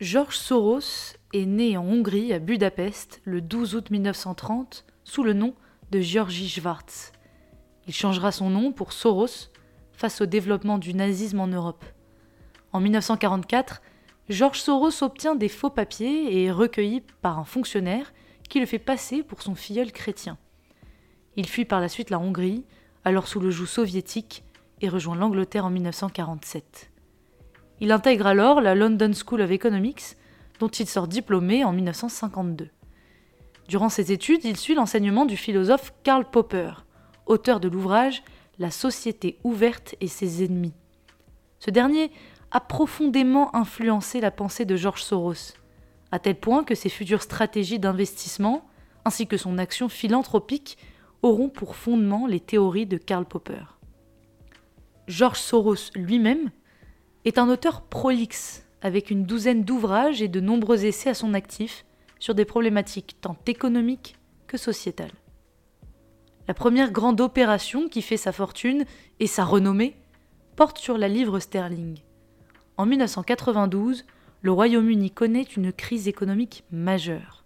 Georges Soros est né en Hongrie, à Budapest, le 12 août 1930, sous le nom de Georgi Schwartz. Il changera son nom pour Soros face au développement du nazisme en Europe. En 1944, Georges Soros obtient des faux papiers et est recueilli par un fonctionnaire qui le fait passer pour son filleul chrétien. Il fuit par la suite la Hongrie, alors sous le joug soviétique, et rejoint l'Angleterre en 1947. Il intègre alors la London School of Economics, dont il sort diplômé en 1952. Durant ses études, il suit l'enseignement du philosophe Karl Popper, auteur de l'ouvrage La société ouverte et ses ennemis. Ce dernier a profondément influencé la pensée de George Soros, à tel point que ses futures stratégies d'investissement, ainsi que son action philanthropique, auront pour fondement les théories de Karl Popper. George Soros lui-même est un auteur prolixe, avec une douzaine d'ouvrages et de nombreux essais à son actif sur des problématiques tant économiques que sociétales. La première grande opération qui fait sa fortune et sa renommée porte sur la livre sterling. En 1992, le Royaume-Uni connaît une crise économique majeure.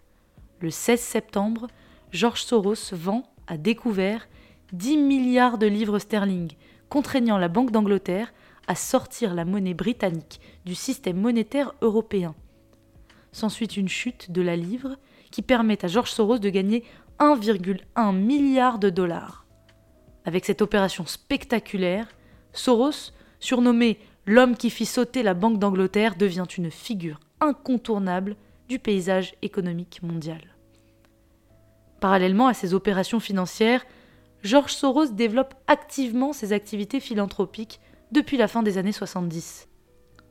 Le 16 septembre, George Soros vend à découvert 10 milliards de livres sterling, contraignant la Banque d'Angleterre à sortir la monnaie britannique du système monétaire européen. S'ensuit une chute de la livre qui permet à George Soros de gagner 1,1 milliard de dollars. Avec cette opération spectaculaire, Soros, surnommé l'homme qui fit sauter la Banque d'Angleterre, devient une figure incontournable du paysage économique mondial. Parallèlement à ces opérations financières, George Soros développe activement ses activités philanthropiques depuis la fin des années 70.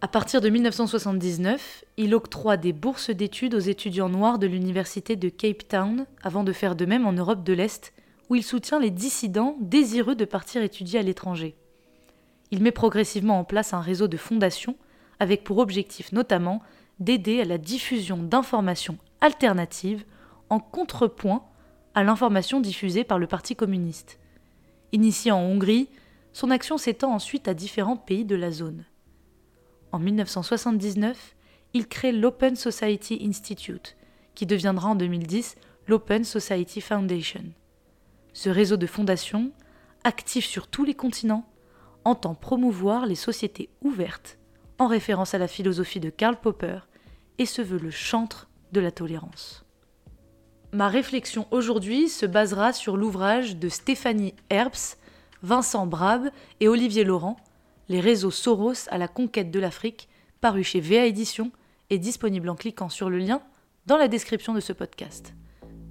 À partir de 1979, il octroie des bourses d'études aux étudiants noirs de l'université de Cape Town avant de faire de même en Europe de l'Est, où il soutient les dissidents désireux de partir étudier à l'étranger. Il met progressivement en place un réseau de fondations avec pour objectif notamment d'aider à la diffusion d'informations alternatives en contrepoint à l'information diffusée par le Parti communiste. Initié en Hongrie, son action s'étend ensuite à différents pays de la zone. En 1979, il crée l'Open Society Institute, qui deviendra en 2010 l'Open Society Foundation. Ce réseau de fondations, actif sur tous les continents, entend promouvoir les sociétés ouvertes, en référence à la philosophie de Karl Popper, et se veut le chantre de la tolérance. Ma réflexion aujourd'hui se basera sur l'ouvrage de Stéphanie Herbst Vincent Brabe et Olivier Laurent, Les réseaux Soros à la conquête de l'Afrique, paru chez VA Édition et disponible en cliquant sur le lien dans la description de ce podcast.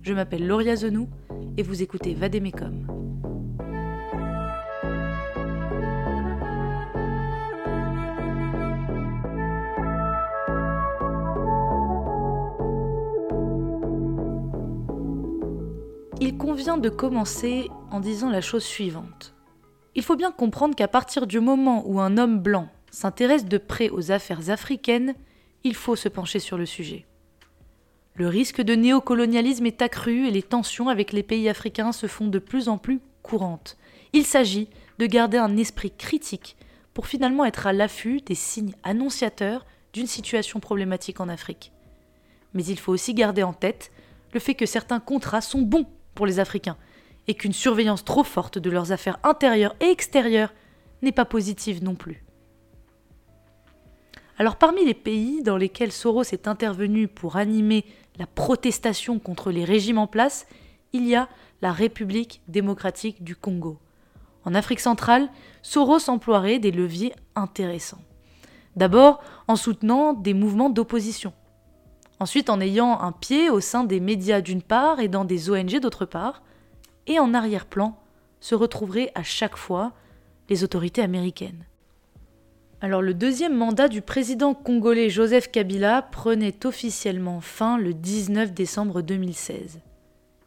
Je m'appelle Lauria Zenou et vous écoutez Vadémécom. Il convient de commencer en disant la chose suivante. Il faut bien comprendre qu'à partir du moment où un homme blanc s'intéresse de près aux affaires africaines, il faut se pencher sur le sujet. Le risque de néocolonialisme est accru et les tensions avec les pays africains se font de plus en plus courantes. Il s'agit de garder un esprit critique pour finalement être à l'affût des signes annonciateurs d'une situation problématique en Afrique. Mais il faut aussi garder en tête le fait que certains contrats sont bons pour les Africains et qu'une surveillance trop forte de leurs affaires intérieures et extérieures n'est pas positive non plus. Alors parmi les pays dans lesquels Soros est intervenu pour animer la protestation contre les régimes en place, il y a la République démocratique du Congo. En Afrique centrale, Soros emploierait des leviers intéressants. D'abord en soutenant des mouvements d'opposition. Ensuite en ayant un pied au sein des médias d'une part et dans des ONG d'autre part, et en arrière-plan se retrouveraient à chaque fois les autorités américaines. Alors le deuxième mandat du président congolais Joseph Kabila prenait officiellement fin le 19 décembre 2016.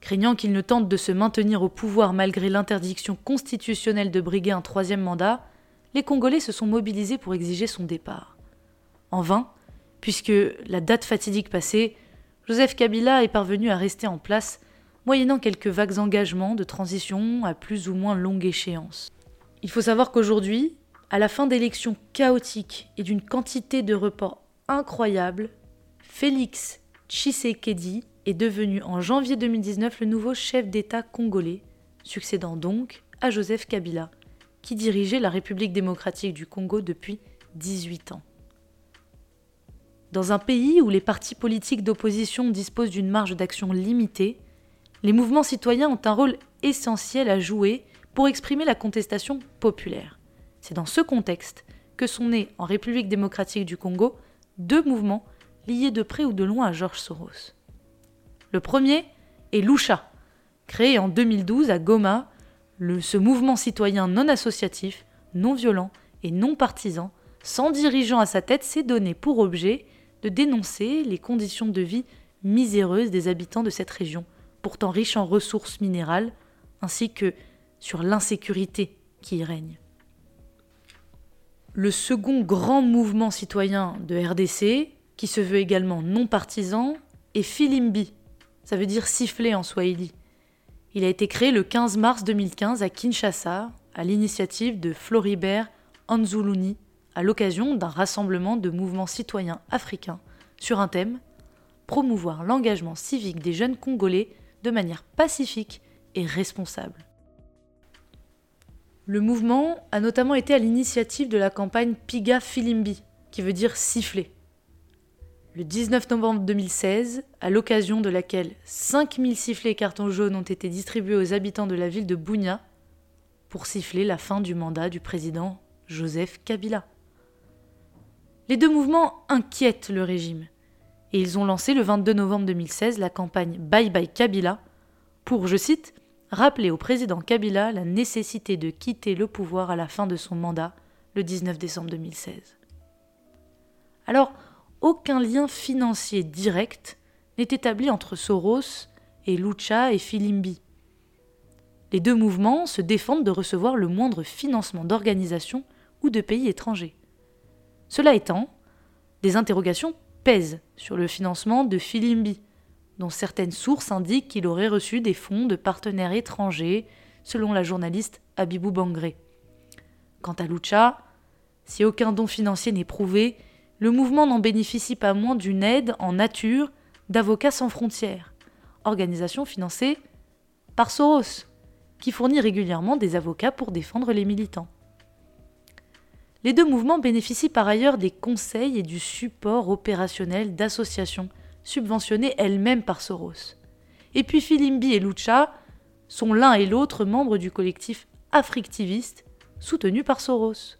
Craignant qu'il ne tente de se maintenir au pouvoir malgré l'interdiction constitutionnelle de briguer un troisième mandat, les Congolais se sont mobilisés pour exiger son départ. En vain, puisque la date fatidique passée, Joseph Kabila est parvenu à rester en place moyennant quelques vagues engagements de transition à plus ou moins longue échéance. Il faut savoir qu'aujourd'hui, à la fin d'élections chaotiques et d'une quantité de reports incroyables, Félix Tshisekedi est devenu en janvier 2019 le nouveau chef d'État congolais, succédant donc à Joseph Kabila, qui dirigeait la République démocratique du Congo depuis 18 ans. Dans un pays où les partis politiques d'opposition disposent d'une marge d'action limitée, les mouvements citoyens ont un rôle essentiel à jouer pour exprimer la contestation populaire. C'est dans ce contexte que sont nés en République démocratique du Congo deux mouvements liés de près ou de loin à Georges Soros. Le premier est Lucha, créé en 2012 à Goma, ce mouvement citoyen non associatif, non violent et non partisan, sans dirigeant à sa tête, s'est donné pour objet de dénoncer les conditions de vie miséreuses des habitants de cette région, pourtant riche en ressources minérales, ainsi que sur l'insécurité qui y règne. Le second grand mouvement citoyen de RDC, qui se veut également non partisan, est Filimbi, ça veut dire siffler en swahili. Il a été créé le 15 mars 2015 à Kinshasa, à l'initiative de Floribert Anzuluni, à l'occasion d'un rassemblement de mouvements citoyens africains sur un thème promouvoir l'engagement civique des jeunes Congolais de manière pacifique et responsable. Le mouvement a notamment été à l'initiative de la campagne Piga Filimbi, qui veut dire siffler. Le 19 novembre 2016, à l'occasion de laquelle 5000 sifflets et cartons jaunes ont été distribués aux habitants de la ville de Bounia pour siffler la fin du mandat du président Joseph Kabila. Les deux mouvements inquiètent le régime et ils ont lancé le 22 novembre 2016 la campagne Bye Bye Kabila pour, je cite, rappeler au président Kabila la nécessité de quitter le pouvoir à la fin de son mandat, le 19 décembre 2016. Alors, aucun lien financier direct n'est établi entre Soros et Lucha et Filimbi. Les deux mouvements se défendent de recevoir le moindre financement d'organisations ou de pays étrangers. Cela étant, des interrogations pèsent sur le financement de Filimbi, dont certaines sources indiquent qu'il aurait reçu des fonds de partenaires étrangers, selon la journaliste Abibou Bangré. Quant à Lucha, si aucun don financier n'est prouvé, le mouvement n'en bénéficie pas moins d'une aide en nature d'Avocats sans frontières, organisation financée par Soros, qui fournit régulièrement des avocats pour défendre les militants. Les deux mouvements bénéficient par ailleurs des conseils et du support opérationnel d'associations subventionnées elles-mêmes par Soros. Et puis Filimbi et Lucha sont l'un et l'autre membres du collectif Africtiviste soutenu par Soros.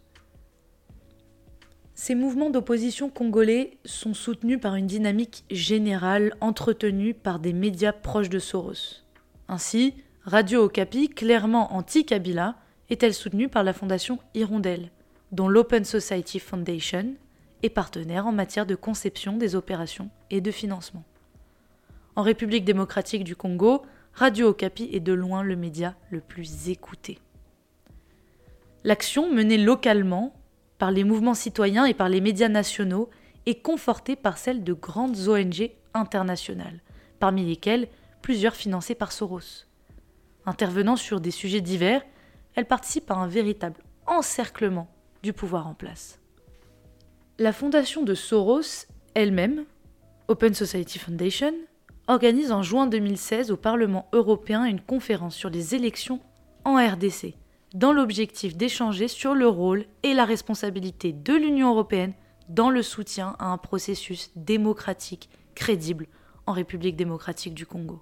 Ces mouvements d'opposition congolais sont soutenus par une dynamique générale entretenue par des médias proches de Soros. Ainsi, Radio Okapi, clairement anti-Kabila, est-elle soutenue par la fondation Hirondelle, dont l'Open Society Foundation et partenaire en matière de conception des opérations et de financement. En République démocratique du Congo, Radio Okapi est de loin le média le plus écouté. L'action menée localement par les mouvements citoyens et par les médias nationaux est confortée par celle de grandes ONG internationales, parmi lesquelles plusieurs financées par Soros. Intervenant sur des sujets divers, elle participe à un véritable encerclement du pouvoir en place. La fondation de Soros elle-même, Open Society Foundation, organise en juin 2016 au Parlement européen une conférence sur les élections en RDC, dans l'objectif d'échanger sur le rôle et la responsabilité de l'Union européenne dans le soutien à un processus démocratique crédible en République démocratique du Congo.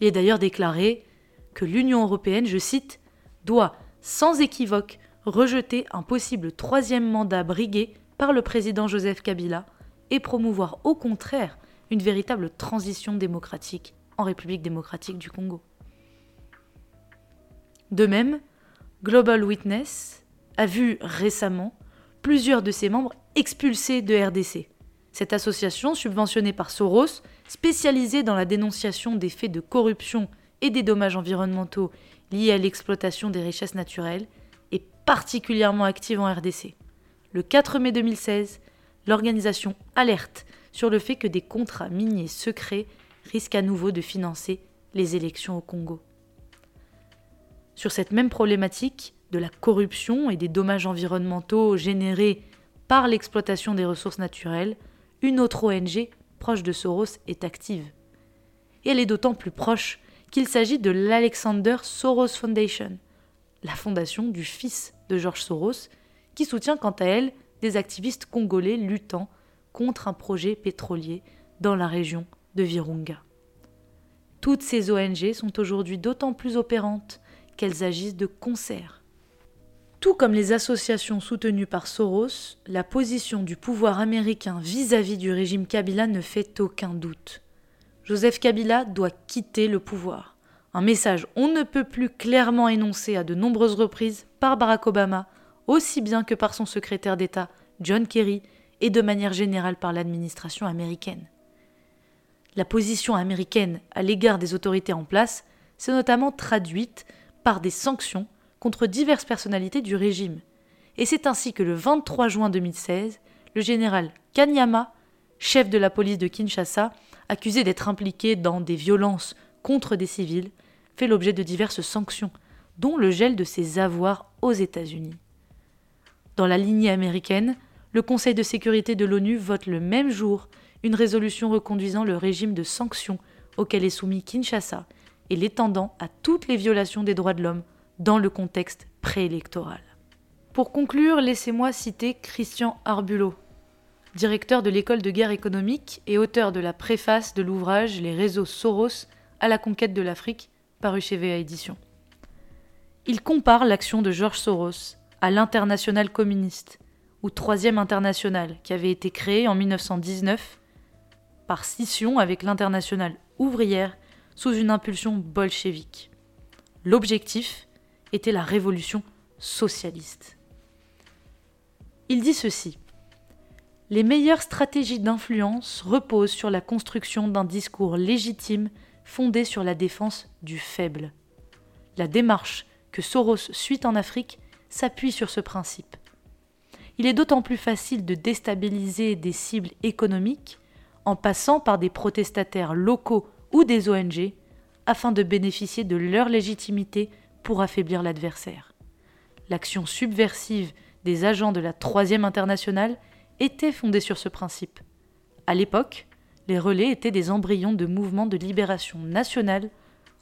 Il est d'ailleurs déclaré que l'Union européenne, je cite, doit sans équivoque rejeter un possible troisième mandat brigué par le président Joseph Kabila et promouvoir au contraire une véritable transition démocratique en République démocratique du Congo. De même, Global Witness a vu récemment plusieurs de ses membres expulsés de RDC. Cette association, subventionnée par Soros, spécialisée dans la dénonciation des faits de corruption et des dommages environnementaux liés à l'exploitation des richesses naturelles, particulièrement active en RDC le 4 mai 2016, l'organisation alerte sur le fait que des contrats miniers secrets risquent à nouveau de financer les élections au Congo. Sur cette même problématique de la corruption et des dommages environnementaux générés par l'exploitation des ressources naturelles, une autre ONG proche de Soros, est active. Et elle est d'autant plus proche qu'il s'agit de l'Alexander Soros Foundation, la fondation du fils de George Soros, qui soutient quant à elle des activistes congolais luttant contre un projet pétrolier dans la région de Virunga. Toutes ces ONG sont aujourd'hui d'autant plus opérantes qu'elles agissent de concert. Tout comme les associations soutenues par Soros, la position du pouvoir américain vis-à-vis du régime Kabila ne fait aucun doute. Joseph Kabila doit quitter le pouvoir. Un message on ne peut plus clairement énoncé à de nombreuses reprises par Barack Obama, aussi bien que par son secrétaire d'État John Kerry et de manière générale par l'administration américaine. La position américaine à l'égard des autorités en place s'est notamment traduite par des sanctions contre diverses personnalités du régime. Et c'est ainsi que le 23 juin 2016, le général Kanyama, chef de la police de Kinshasa, accusé d'être impliqué dans des violences contre des civils, fait l'objet de diverses sanctions, dont le gel de ses avoirs aux États-Unis. Dans la lignée américaine, le Conseil de sécurité de l'ONU vote le même jour une résolution reconduisant le régime de sanctions auquel est soumis Kinshasa et l'étendant à toutes les violations des droits de l'homme dans le contexte préélectoral. Pour conclure, laissez-moi citer Christian Arbulot, directeur de l'école de guerre économique et auteur de la préface de l'ouvrage Les réseaux Soros à la conquête de l'Afrique, paru chez VA Édition. Il compare l'action de Georges Soros à l'international communiste, ou troisième international, qui avait été créé en 1919 par scission avec l'internationale ouvrière sous une impulsion bolchevique. L'objectif était la révolution socialiste. Il dit ceci. Les meilleures stratégies d'influence reposent sur la construction d'un discours légitime fondé sur la défense du faible. La démarche que Soros suit en Afrique s'appuie sur ce principe. Il est d'autant plus facile de déstabiliser des cibles économiques en passant par des protestataires locaux ou des ONG, afin de bénéficier de leur légitimité pour affaiblir l'adversaire. L'action subversive des agents de la Troisième Internationale était fondée sur ce principe. À l'époque, les relais étaient des embryons de mouvements de libération nationale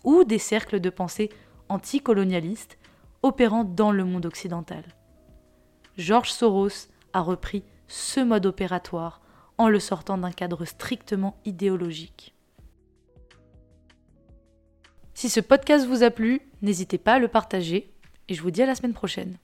ou des cercles de pensée anticolonialistes opérant dans le monde occidental. Georges Soros a repris ce mode opératoire en le sortant d'un cadre strictement idéologique. Si ce podcast vous a plu, n'hésitez pas à le partager et je vous dis à la semaine prochaine.